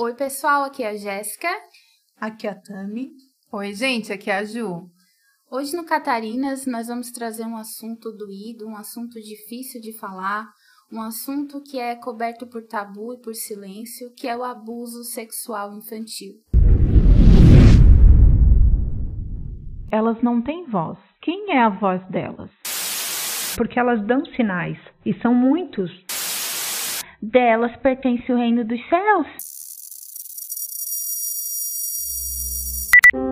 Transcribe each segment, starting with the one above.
Oi, pessoal, aqui é a Jéssica. Aqui é a Tami. Oi, gente, aqui é a Ju. Hoje no Catarinas nós vamos trazer um assunto doído, um assunto difícil de falar, um assunto que é coberto por tabu e por silêncio, que é o abuso sexual infantil. Elas não têm voz. Quem é a voz delas? Porque elas dão sinais, e são muitos. Delas pertence o reino dos céus.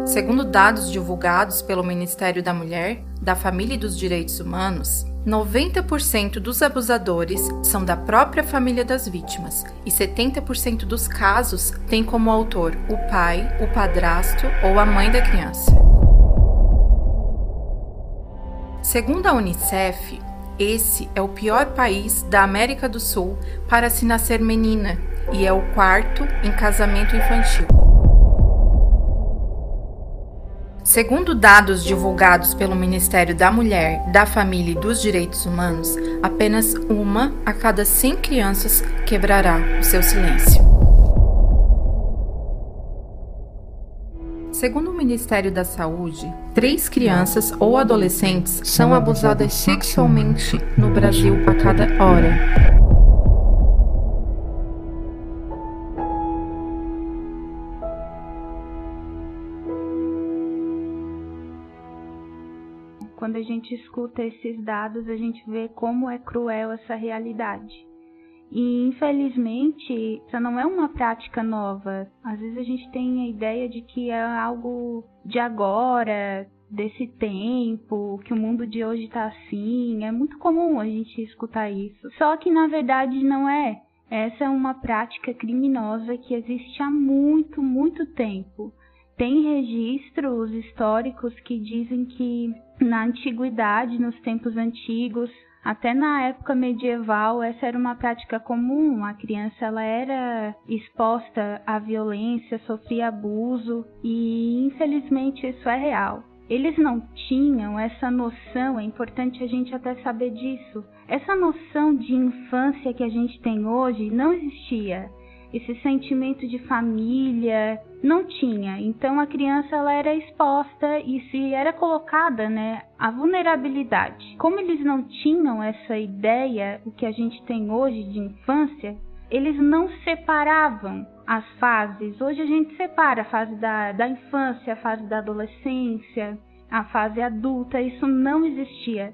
Segundo dados divulgados pelo Ministério da Mulher, da Família e dos Direitos Humanos, 90% dos abusadores são da própria família das vítimas e 70% dos casos têm como autor o pai, o padrasto ou a mãe da criança. Segundo a Unicef, esse é o pior país da América do Sul para se nascer menina e é o quarto em casamento infantil. Segundo dados divulgados pelo Ministério da Mulher, da Família e dos Direitos Humanos, apenas uma a cada 100 crianças quebrará o seu silêncio. Segundo o Ministério da Saúde, três crianças ou adolescentes são abusadas sexualmente no Brasil a cada hora. Quando a gente escuta esses dados, a gente vê como é cruel essa realidade. E infelizmente, isso não é uma prática nova. Às vezes a gente tem a ideia de que é algo de agora, desse tempo, que o mundo de hoje está assim. É muito comum a gente escutar isso. Só que na verdade não é. Essa é uma prática criminosa que existe há muito, muito tempo. Tem registros históricos que dizem que na antiguidade, nos tempos antigos, até na época medieval, essa era uma prática comum. A criança ela era exposta à violência, sofria abuso e infelizmente isso é real. Eles não tinham essa noção, é importante a gente até saber disso. Essa noção de infância que a gente tem hoje não existia esse sentimento de família não tinha. Então a criança ela era exposta e se era colocada, né, a vulnerabilidade. Como eles não tinham essa ideia, o que a gente tem hoje de infância, eles não separavam as fases. Hoje a gente separa a fase da, da infância, a fase da adolescência, a fase adulta. Isso não existia.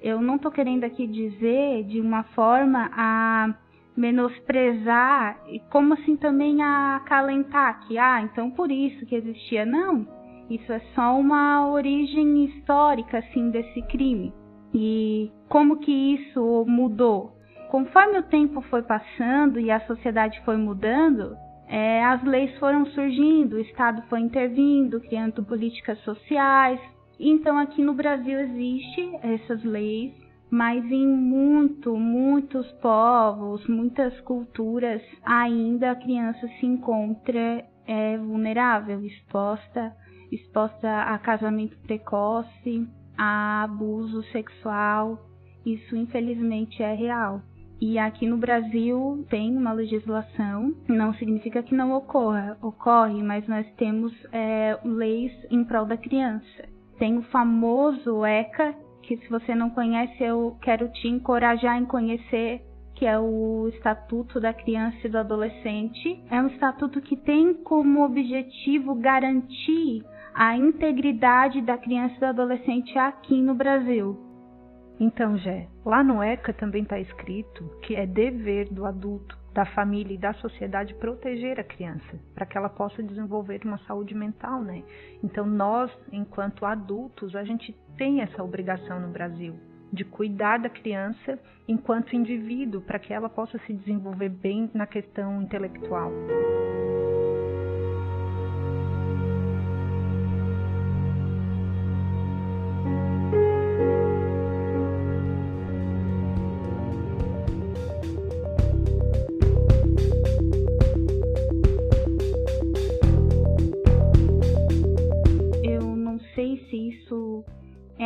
Eu não estou querendo aqui dizer de uma forma a menosprezar e como assim também a acalentar que ah, então por isso que existia não. Isso é só uma origem histórica assim desse crime. E como que isso mudou? Conforme o tempo foi passando e a sociedade foi mudando, é, as leis foram surgindo, o Estado foi intervindo, criando políticas sociais. Então aqui no Brasil existe essas leis mas em muito, muitos povos, muitas culturas, ainda a criança se encontra é, vulnerável, exposta, exposta a casamento precoce, a abuso sexual. Isso infelizmente é real. E aqui no Brasil tem uma legislação, não significa que não ocorra, ocorre, mas nós temos é, leis em prol da criança. Tem o famoso ECA, que se você não conhece, eu quero te encorajar em conhecer, que é o Estatuto da Criança e do Adolescente. É um estatuto que tem como objetivo garantir a integridade da criança e do adolescente aqui no Brasil. Então, Jé, lá no ECA também está escrito que é dever do adulto da família e da sociedade proteger a criança, para que ela possa desenvolver uma saúde mental, né? Então nós, enquanto adultos, a gente tem essa obrigação no Brasil de cuidar da criança enquanto indivíduo, para que ela possa se desenvolver bem na questão intelectual.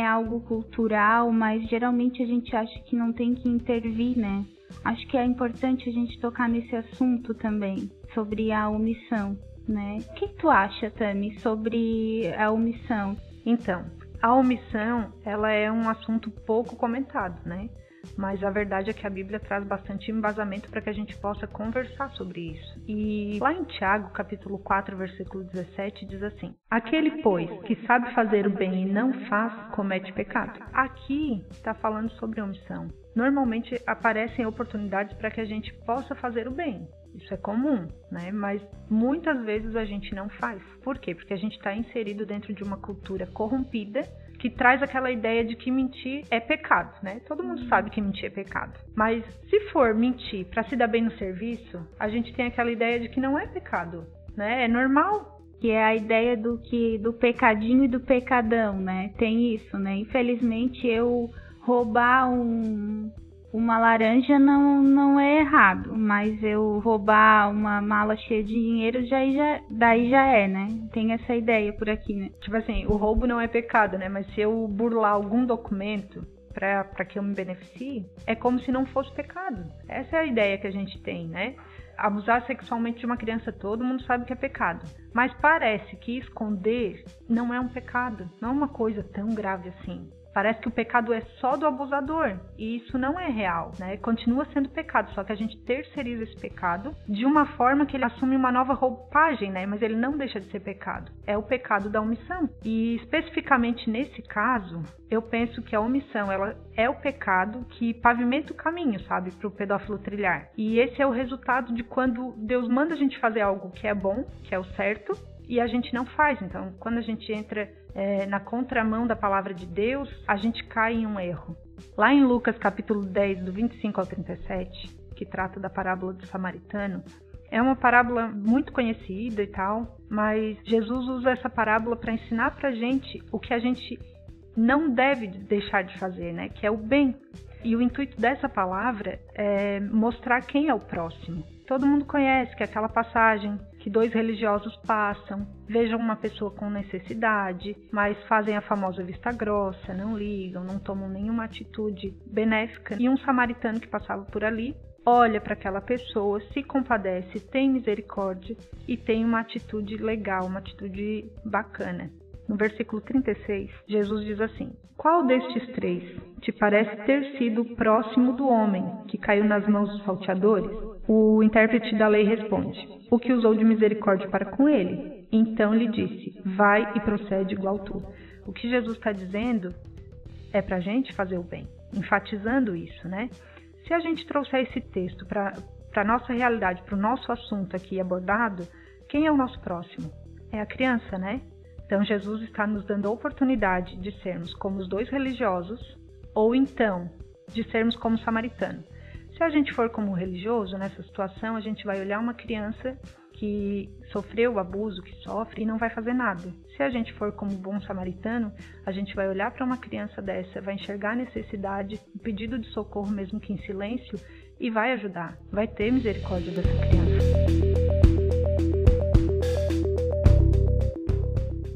Algo cultural, mas geralmente a gente acha que não tem que intervir, né? Acho que é importante a gente tocar nesse assunto também. sobre a omissão, né? O que tu acha, Tami, sobre a omissão? Então, a omissão, ela é um assunto pouco comentado, né? Mas a verdade é que a Bíblia traz bastante embasamento para que a gente possa conversar sobre isso. E lá em Tiago, capítulo 4, versículo 17, diz assim: Aquele, pois, que sabe fazer o bem e não faz, comete pecado. Aqui está falando sobre omissão. Normalmente aparecem oportunidades para que a gente possa fazer o bem. Isso é comum, né? Mas muitas vezes a gente não faz. Por quê? Porque a gente está inserido dentro de uma cultura corrompida que traz aquela ideia de que mentir é pecado, né? Todo mundo uhum. sabe que mentir é pecado. Mas se for mentir para se dar bem no serviço, a gente tem aquela ideia de que não é pecado, né? É normal. Que é a ideia do que do pecadinho e do pecadão, né? Tem isso, né? Infelizmente eu roubar um uma laranja não, não é errado, mas eu roubar uma mala cheia de dinheiro já, já daí já é, né? Tem essa ideia por aqui, né? Tipo assim, o roubo não é pecado, né? Mas se eu burlar algum documento para que eu me beneficie, é como se não fosse pecado. Essa é a ideia que a gente tem, né? Abusar sexualmente de uma criança, todo mundo sabe que é pecado. Mas parece que esconder não é um pecado, não é uma coisa tão grave assim. Parece que o pecado é só do abusador e isso não é real, né? Continua sendo pecado, só que a gente terceiriza esse pecado de uma forma que ele assume uma nova roupagem, né? Mas ele não deixa de ser pecado. É o pecado da omissão. E especificamente nesse caso, eu penso que a omissão ela é o pecado que pavimenta o caminho, sabe, para o pedófilo trilhar. E esse é o resultado de quando Deus manda a gente fazer algo que é bom, que é o certo, e a gente não faz. Então, quando a gente entra é, na contramão da palavra de Deus, a gente cai em um erro. Lá em Lucas capítulo 10, do 25 ao 37, que trata da parábola do samaritano, é uma parábola muito conhecida e tal, mas Jesus usa essa parábola para ensinar para gente o que a gente não deve deixar de fazer, né? Que é o bem. E o intuito dessa palavra é mostrar quem é o próximo. Todo mundo conhece que é aquela passagem que dois religiosos passam, vejam uma pessoa com necessidade, mas fazem a famosa vista grossa, não ligam, não tomam nenhuma atitude benéfica. E um samaritano que passava por ali olha para aquela pessoa, se compadece, tem misericórdia e tem uma atitude legal, uma atitude bacana. No versículo 36, Jesus diz assim: Qual destes três te parece ter sido próximo do homem que caiu nas mãos dos salteadores? O intérprete da lei responde: o que usou de misericórdia para com ele. Então lhe disse: Vai e procede igual tu. O que Jesus está dizendo é para a gente fazer o bem, enfatizando isso, né? Se a gente trouxer esse texto para a nossa realidade, para o nosso assunto aqui abordado, quem é o nosso próximo? É a criança, né? Então Jesus está nos dando a oportunidade de sermos como os dois religiosos, ou então de sermos como o samaritano. Se a gente for como religioso nessa situação, a gente vai olhar uma criança que sofreu o abuso, que sofre e não vai fazer nada. Se a gente for como bom samaritano, a gente vai olhar para uma criança dessa, vai enxergar a necessidade, o pedido de socorro, mesmo que em silêncio, e vai ajudar, vai ter misericórdia dessa criança.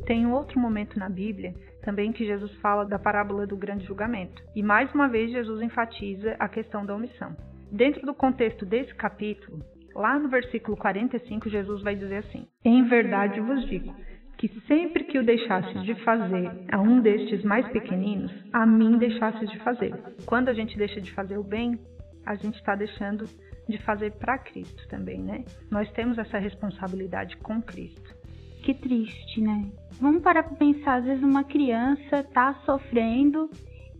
Tem um outro momento na Bíblia também que Jesus fala da parábola do grande julgamento. E mais uma vez Jesus enfatiza a questão da omissão. Dentro do contexto desse capítulo, lá no versículo 45, Jesus vai dizer assim: Em verdade vos digo que sempre que o deixasses de fazer a um destes mais pequeninos, a mim deixasses de fazer. Quando a gente deixa de fazer o bem, a gente está deixando de fazer para Cristo também, né? Nós temos essa responsabilidade com Cristo. Que triste, né? Vamos parar para pensar, às vezes uma criança tá sofrendo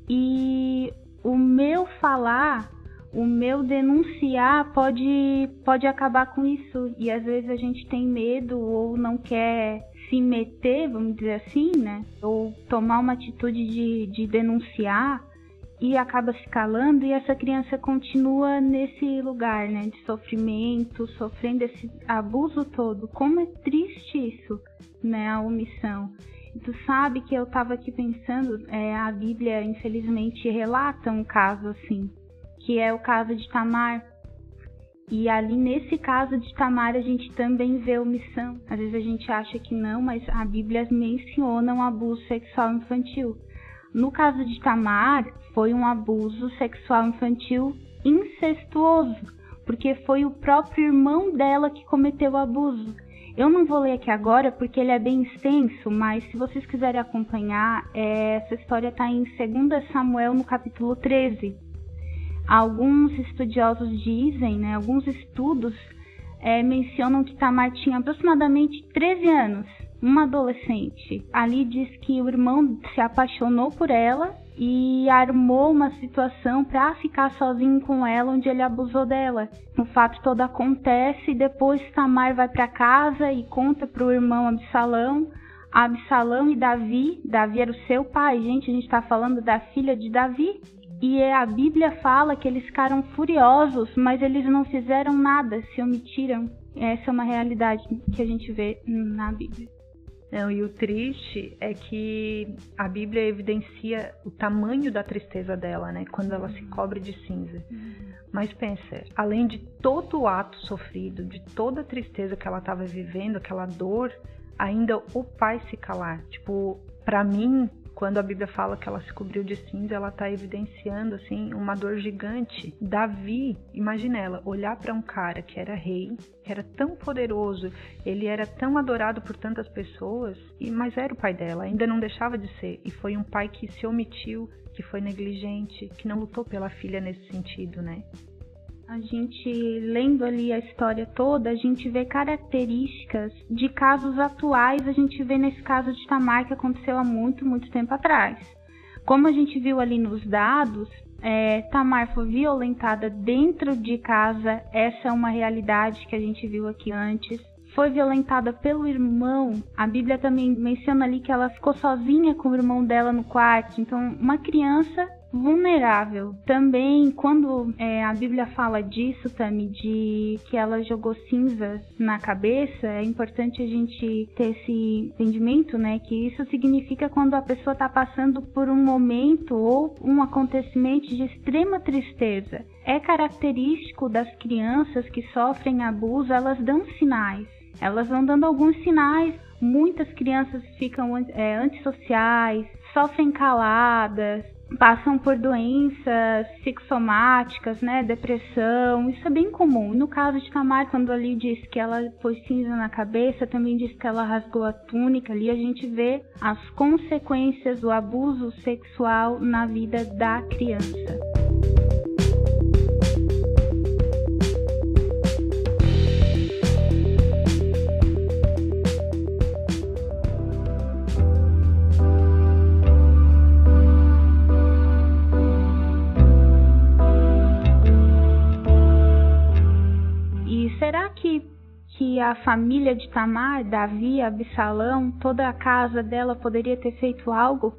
e o meu falar o meu denunciar pode, pode acabar com isso. E às vezes a gente tem medo ou não quer se meter, vamos dizer assim, né? Ou tomar uma atitude de, de denunciar e acaba se calando e essa criança continua nesse lugar, né? De sofrimento, sofrendo esse abuso todo. Como é triste isso, né? A omissão. Tu sabe que eu estava aqui pensando, é, a Bíblia infelizmente relata um caso assim que é o caso de Tamar. E ali nesse caso de Tamar a gente também vê omissão. Às vezes a gente acha que não, mas a Bíblia menciona um abuso sexual infantil. No caso de Tamar, foi um abuso sexual infantil incestuoso, porque foi o próprio irmão dela que cometeu o abuso. Eu não vou ler aqui agora porque ele é bem extenso, mas se vocês quiserem acompanhar, é, essa história está em 2 Samuel, no capítulo 13. Alguns estudiosos dizem, né, alguns estudos é, mencionam que Tamar tinha aproximadamente 13 anos, uma adolescente. Ali diz que o irmão se apaixonou por ela e armou uma situação para ficar sozinho com ela, onde ele abusou dela. O fato todo acontece e depois Tamar vai para casa e conta para o irmão Absalão. Absalão e Davi, Davi era o seu pai, gente, a gente está falando da filha de Davi. E a Bíblia fala que eles ficaram furiosos, mas eles não fizeram nada, se omitiram. Essa é uma realidade que a gente vê na Bíblia. Não, e o triste é que a Bíblia evidencia o tamanho da tristeza dela, né? Quando ela se cobre de cinza. Mas pensa, além de todo o ato sofrido, de toda a tristeza que ela estava vivendo, aquela dor, ainda o pai se calar. Tipo, para mim, quando a Bíblia fala que ela se cobriu de cinza, ela está evidenciando assim uma dor gigante. Davi, imagina ela, olhar para um cara que era rei, que era tão poderoso, ele era tão adorado por tantas pessoas, e mas era o pai dela, ainda não deixava de ser, e foi um pai que se omitiu, que foi negligente, que não lutou pela filha nesse sentido, né? A gente lendo ali a história toda, a gente vê características de casos atuais, a gente vê nesse caso de Tamar que aconteceu há muito, muito tempo atrás. Como a gente viu ali nos dados, é, Tamar foi violentada dentro de casa, essa é uma realidade que a gente viu aqui antes. Foi violentada pelo irmão. A Bíblia também menciona ali que ela ficou sozinha com o irmão dela no quarto. Então, uma criança vulnerável. Também, quando é, a Bíblia fala disso, Tami, de que ela jogou cinza na cabeça, é importante a gente ter esse entendimento, né? Que isso significa quando a pessoa está passando por um momento ou um acontecimento de extrema tristeza. É característico das crianças que sofrem abuso, elas dão sinais. Elas vão dando alguns sinais. Muitas crianças ficam é, antissociais, sofrem caladas, passam por doenças psicossomáticas, né, depressão, isso é bem comum. No caso de Tamar, quando ali diz que ela pôs cinza na cabeça, também diz que ela rasgou a túnica, ali a gente vê as consequências do abuso sexual na vida da criança. A família de Tamar, Davi, Absalão, toda a casa dela poderia ter feito algo?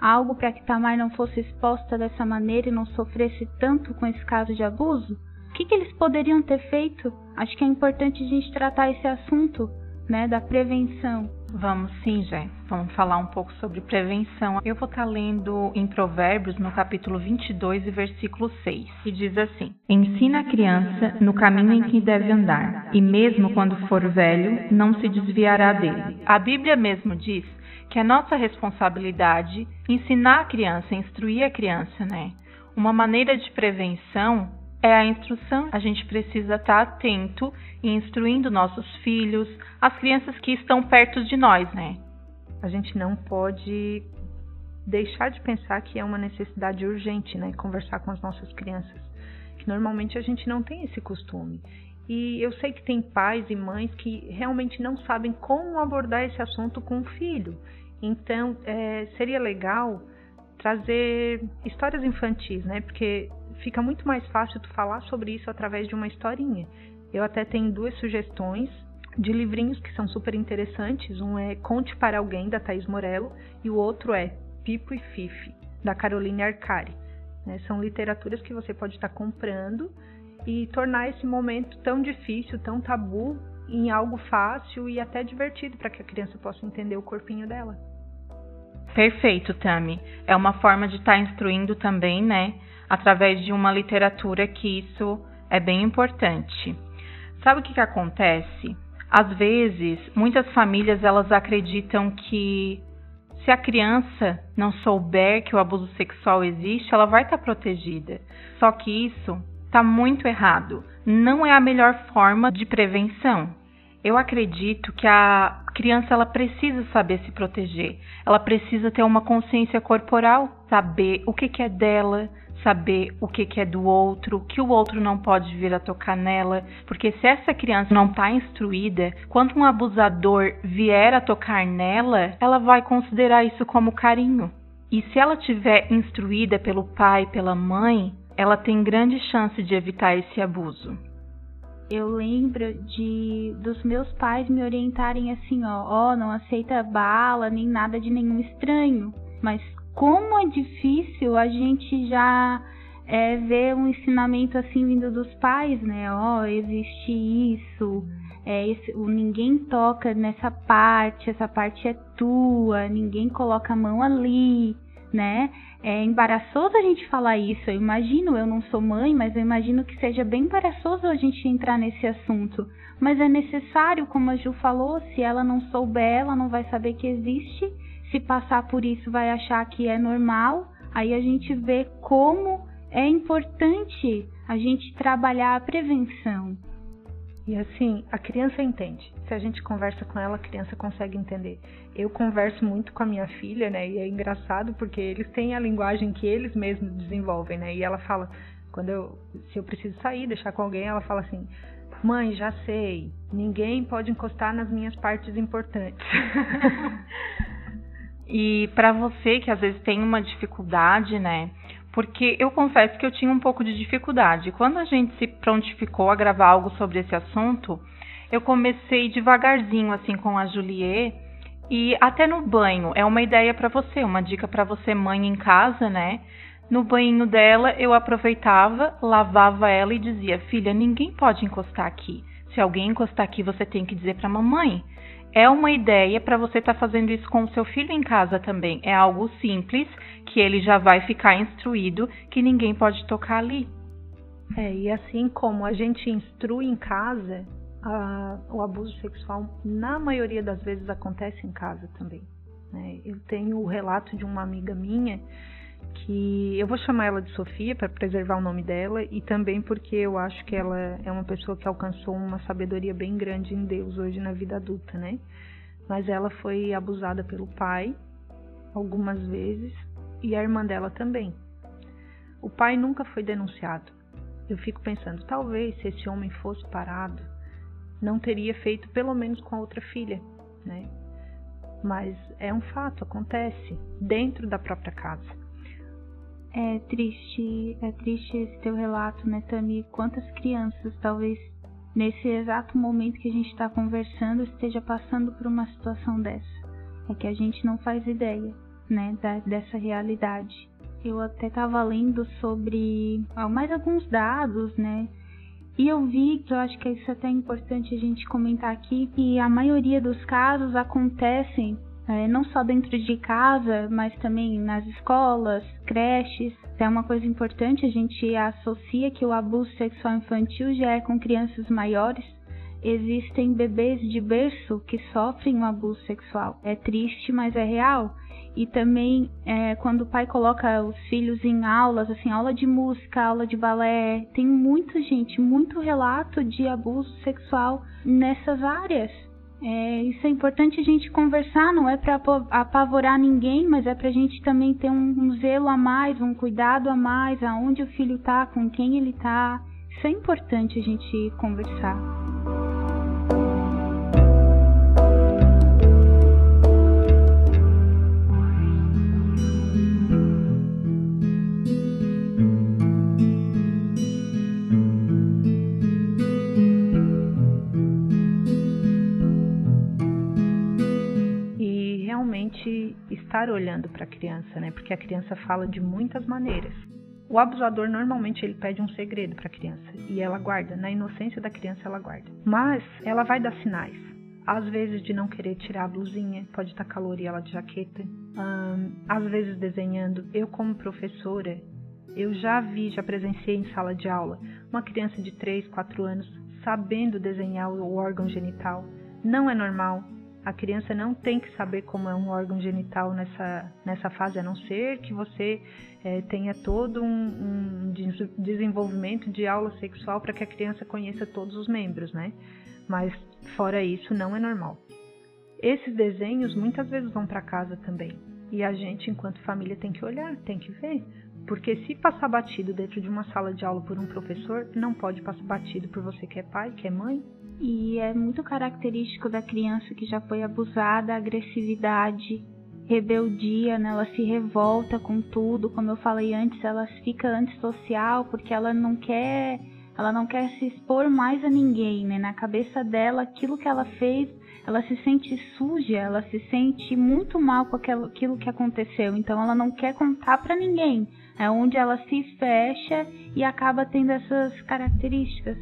Algo para que Tamar não fosse exposta dessa maneira e não sofresse tanto com esse caso de abuso? O que, que eles poderiam ter feito? Acho que é importante a gente tratar esse assunto, né, da prevenção. Vamos sim, Jé. Vamos falar um pouco sobre prevenção. Eu vou estar tá lendo em Provérbios, no capítulo 22 e versículo 6, que diz assim: Ensina a criança no caminho em que deve andar, e mesmo quando for velho, não se desviará dele. A Bíblia mesmo diz que é nossa responsabilidade ensinar a criança, instruir a criança, né? Uma maneira de prevenção é a instrução. A gente precisa estar atento e instruindo nossos filhos, as crianças que estão perto de nós, né? A gente não pode deixar de pensar que é uma necessidade urgente, né? Conversar com as nossas crianças. Que normalmente a gente não tem esse costume. E eu sei que tem pais e mães que realmente não sabem como abordar esse assunto com o filho. Então, é, seria legal trazer histórias infantis, né? Porque fica muito mais fácil tu falar sobre isso através de uma historinha. Eu até tenho duas sugestões de livrinhos que são super interessantes. Um é Conte para Alguém, da Thaís Morello, e o outro é Pipo e Fife, da Caroline Arcari. Né? São literaturas que você pode estar comprando e tornar esse momento tão difícil, tão tabu, em algo fácil e até divertido para que a criança possa entender o corpinho dela. Perfeito, Tami. É uma forma de estar instruindo também, né? Através de uma literatura que isso é bem importante. Sabe o que, que acontece? Às vezes, muitas famílias elas acreditam que se a criança não souber que o abuso sexual existe, ela vai estar protegida. Só que isso está muito errado. não é a melhor forma de prevenção. Eu acredito que a criança ela precisa saber se proteger. Ela precisa ter uma consciência corporal, saber o que, que é dela, saber o que, que é do outro, que o outro não pode vir a tocar nela, porque se essa criança não está instruída, quando um abusador vier a tocar nela, ela vai considerar isso como carinho. E se ela tiver instruída pelo pai, pela mãe, ela tem grande chance de evitar esse abuso. Eu lembro de dos meus pais me orientarem assim, ó, ó, não aceita bala nem nada de nenhum estranho. Mas como é difícil a gente já é, ver um ensinamento assim vindo dos pais, né? Ó, oh, existe isso, é, esse, ninguém toca nessa parte, essa parte é tua, ninguém coloca a mão ali, né? É embaraçoso a gente falar isso. Eu imagino, eu não sou mãe, mas eu imagino que seja bem embaraçoso a gente entrar nesse assunto. Mas é necessário, como a Ju falou, se ela não souber, ela não vai saber que existe se passar por isso vai achar que é normal. Aí a gente vê como é importante a gente trabalhar a prevenção. E assim, a criança entende. Se a gente conversa com ela, a criança consegue entender. Eu converso muito com a minha filha, né? E é engraçado porque eles têm a linguagem que eles mesmos desenvolvem, né? E ela fala, quando eu, se eu preciso sair, deixar com alguém, ela fala assim: "Mãe, já sei. Ninguém pode encostar nas minhas partes importantes." E para você que às vezes tem uma dificuldade, né? Porque eu confesso que eu tinha um pouco de dificuldade. Quando a gente se prontificou a gravar algo sobre esse assunto, eu comecei devagarzinho assim com a Juliet e até no banho. É uma ideia para você, uma dica para você mãe em casa, né? No banho dela, eu aproveitava, lavava ela e dizia: "Filha, ninguém pode encostar aqui. Se alguém encostar aqui, você tem que dizer para mamãe é uma ideia para você estar tá fazendo isso com o seu filho em casa também. É algo simples que ele já vai ficar instruído que ninguém pode tocar ali. É, e assim como a gente instrui em casa, a, o abuso sexual, na maioria das vezes, acontece em casa também. Né? Eu tenho o relato de uma amiga minha que eu vou chamar ela de Sofia para preservar o nome dela e também porque eu acho que ela é uma pessoa que alcançou uma sabedoria bem grande em Deus hoje na vida adulta, né? Mas ela foi abusada pelo pai algumas vezes e a irmã dela também. O pai nunca foi denunciado. Eu fico pensando, talvez se esse homem fosse parado, não teria feito pelo menos com a outra filha, né? Mas é um fato, acontece dentro da própria casa. É triste, é triste esse teu relato, né, Tami? Quantas crianças, talvez nesse exato momento que a gente está conversando, esteja passando por uma situação dessa. É que a gente não faz ideia, né, da, dessa realidade. Eu até estava lendo sobre mais alguns dados, né? E eu vi que eu acho que isso é até importante a gente comentar aqui, que a maioria dos casos acontecem é, não só dentro de casa, mas também nas escolas, creches. É uma coisa importante, a gente associa que o abuso sexual infantil já é com crianças maiores. Existem bebês de berço que sofrem um abuso sexual. É triste, mas é real. E também é, quando o pai coloca os filhos em aulas, assim, aula de música, aula de balé, tem muita gente, muito relato de abuso sexual nessas áreas. É, isso é importante a gente conversar, não é para apavorar ninguém, mas é para a gente também ter um, um, zelo a mais, um cuidado a mais, aonde o filho está, com quem ele está. Isso é importante a gente conversar. Estar olhando para a criança, né? Porque a criança fala de muitas maneiras. O abusador normalmente ele pede um segredo para a criança e ela guarda, na inocência da criança ela guarda. Mas ela vai dar sinais. Às vezes de não querer tirar a blusinha, pode estar calor e ela de jaqueta. Um, às vezes desenhando. Eu como professora, eu já vi, já presenciei em sala de aula uma criança de 3, 4 anos sabendo desenhar o órgão genital. Não é normal, A criança não tem que saber como é um órgão genital nessa, nessa fase, a não ser que você é, tenha todo um, um, desenvolvimento de aula sexual para que a criança conheça todos os membros, né? Mas fora isso, não é normal. Esses desenhos muitas vezes vão para casa também. E a gente, enquanto família, tem que olhar, tem que ver. Porque se passar batido dentro de uma sala de aula por um professor, não pode passar batido por você que é pai, que é mãe. E é muito característico da criança que já foi abusada a agressividade, rebeldia, né? Ela se revolta com tudo, como eu falei antes, ela fica antissocial porque ela não quer, ela não quer se expor mais a ninguém, né? Na cabeça dela, aquilo que ela fez ela se sente suja, ela se sente muito mal com aquilo, que aconteceu, então ela não quer contar para ninguém. É onde ela se fecha e acaba tendo essas características.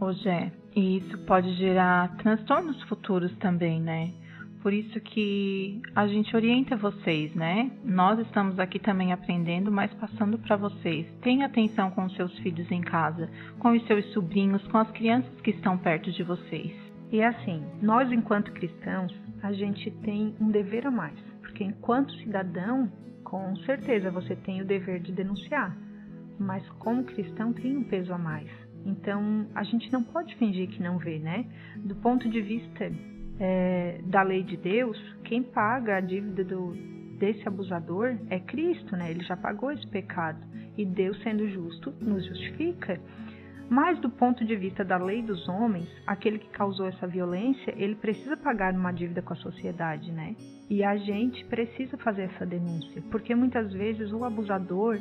Ô Gé, e isso pode gerar transtornos futuros também, né? Por isso que a gente orienta vocês, né? Nós estamos aqui também aprendendo, mas passando para vocês. Tenha atenção com os seus filhos em casa, com os seus sobrinhos, com as crianças que estão perto de vocês. E assim, nós enquanto cristãos, a gente tem um dever a mais, porque enquanto cidadão, com certeza você tem o dever de denunciar, mas como cristão tem um peso a mais. Então a gente não pode fingir que não vê, né? Do ponto de vista é, da lei de Deus, quem paga a dívida do, desse abusador é Cristo, né? Ele já pagou esse pecado e Deus, sendo justo, nos justifica. Mas do ponto de vista da lei dos homens, aquele que causou essa violência, ele precisa pagar uma dívida com a sociedade, né? E a gente precisa fazer essa denúncia, porque muitas vezes o abusador,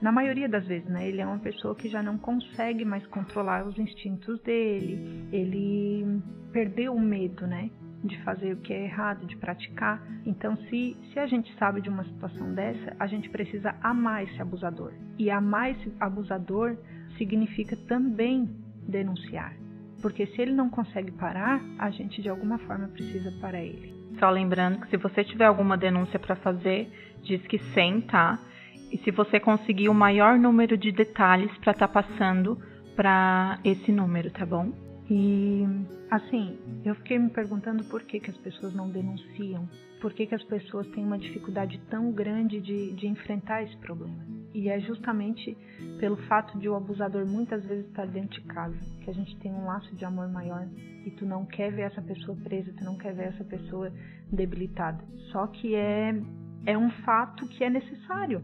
na maioria das vezes, né, ele é uma pessoa que já não consegue mais controlar os instintos dele, ele perdeu o medo, né? de fazer o que é errado, de praticar. Então, se, se a gente sabe de uma situação dessa, a gente precisa amar esse abusador. E amar esse abusador significa também denunciar. Porque se ele não consegue parar, a gente de alguma forma precisa parar ele. Só lembrando que se você tiver alguma denúncia para fazer, diz que 100, tá? E se você conseguir o maior número de detalhes para estar tá passando para esse número, tá bom? E assim, eu fiquei me perguntando por que, que as pessoas não denunciam, por que, que as pessoas têm uma dificuldade tão grande de, de enfrentar esse problema. E é justamente pelo fato de o abusador muitas vezes estar dentro de casa, que a gente tem um laço de amor maior e tu não quer ver essa pessoa presa, tu não quer ver essa pessoa debilitada. Só que é, é um fato que é necessário,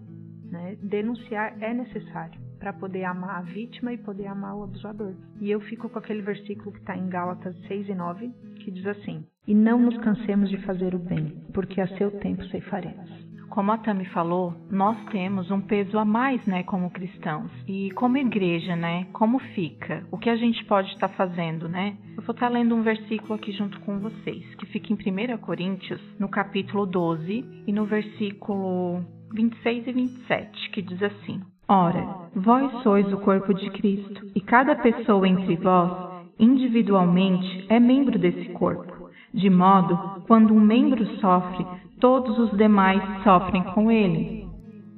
né? Denunciar é necessário para poder amar a vítima e poder amar o abusador. E eu fico com aquele versículo que está em Gálatas 6 e 9, que diz assim: E não nos cansemos de fazer o bem, porque a seu tempo ceifaremos. Como a Tami falou, nós temos um peso a mais, né, como cristãos. E como igreja, né, como fica? O que a gente pode estar fazendo, né? Eu vou estar lendo um versículo aqui junto com vocês, que fica em 1 Coríntios, no capítulo 12 e no versículo 26 e 27, que diz assim: Ora, vós sois o corpo de Cristo, e cada pessoa entre vós, individualmente, é membro desse corpo. De modo, quando um membro sofre, todos os demais sofrem com ele.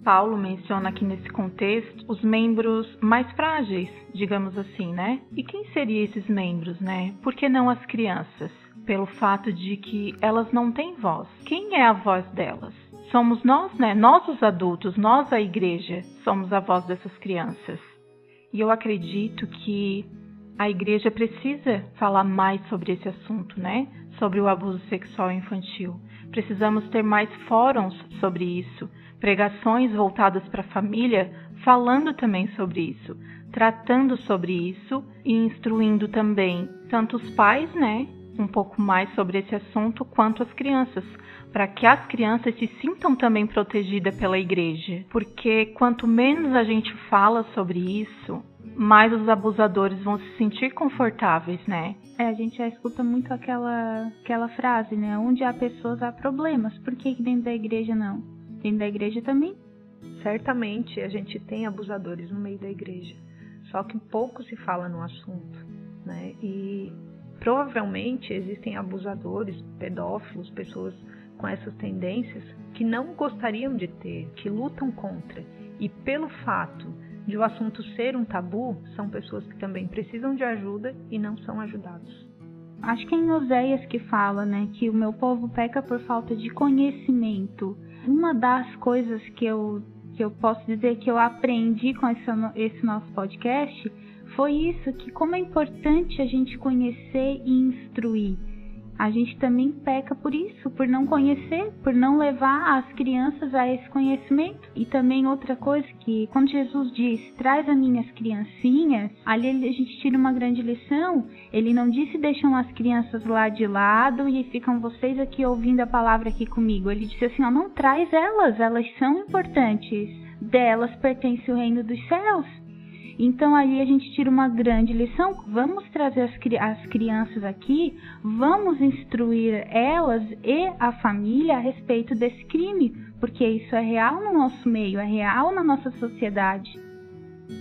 Paulo menciona aqui nesse contexto os membros mais frágeis, digamos assim, né? E quem seriam esses membros, né? Por que não as crianças? Pelo fato de que elas não têm voz. Quem é a voz delas? Somos nós, né? Nós os adultos, nós a igreja, somos a voz dessas crianças. E eu acredito que a igreja precisa falar mais sobre esse assunto, né? Sobre o abuso sexual infantil. Precisamos ter mais fóruns sobre isso, pregações voltadas para a família, falando também sobre isso, tratando sobre isso e instruindo também tanto os pais, né, um pouco mais sobre esse assunto, quanto as crianças, para que as crianças se sintam também protegidas pela igreja. Porque quanto menos a gente fala sobre isso, mais os abusadores vão se sentir confortáveis, né? É, a gente já escuta muito aquela, aquela frase, né? Onde há pessoas há problemas. Por que dentro da igreja não? Dentro da igreja também? Certamente a gente tem abusadores no meio da igreja, só que pouco se fala no assunto, né? E provavelmente existem abusadores, pedófilos, pessoas com essas tendências que não gostariam de ter, que lutam contra. E pelo fato de o assunto ser um tabu, são pessoas que também precisam de ajuda e não são ajudados. Acho que é em Oséias que fala, né, que o meu povo peca por falta de conhecimento. Uma das coisas que eu que eu posso dizer que eu aprendi com esse, esse nosso podcast foi isso, que como é importante a gente conhecer e instruir a gente também peca por isso, por não conhecer, por não levar as crianças a esse conhecimento. E também outra coisa que quando Jesus diz, traz as minhas criancinhas, ali a gente tira uma grande lição. Ele não disse deixam as crianças lá de lado e ficam vocês aqui ouvindo a palavra aqui comigo. Ele disse assim, ó, não traz elas, elas são importantes. Delas pertence o reino dos céus. Então aí a gente tira uma grande lição. Vamos trazer as, as crianças aqui, vamos instruir elas e a família a respeito desse crime, porque isso é real no nosso meio, é real na nossa sociedade.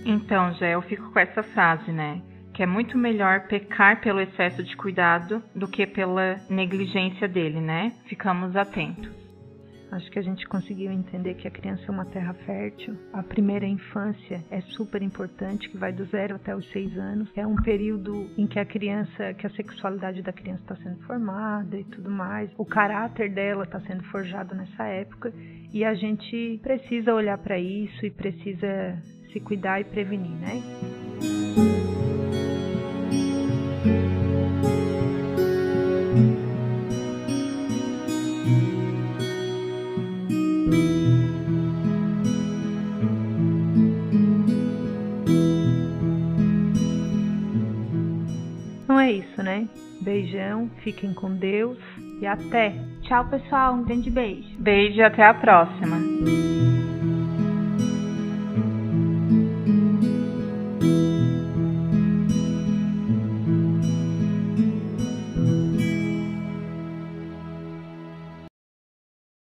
Então, Jé, eu fico com essa frase, né? Que é muito melhor pecar pelo excesso de cuidado do que pela negligência dele, né? Ficamos atentos. Acho que a gente conseguiu entender que a criança é uma terra fértil. A primeira infância é super importante, que vai do zero até os seis anos. É um período em que a criança, que a sexualidade da criança está sendo formada e tudo mais. O caráter dela está sendo forjado nessa época e a gente precisa olhar para isso e precisa se cuidar e prevenir, né? Fiquem com Deus e até. Tchau, pessoal. Um grande beijo. Beijo e até a próxima.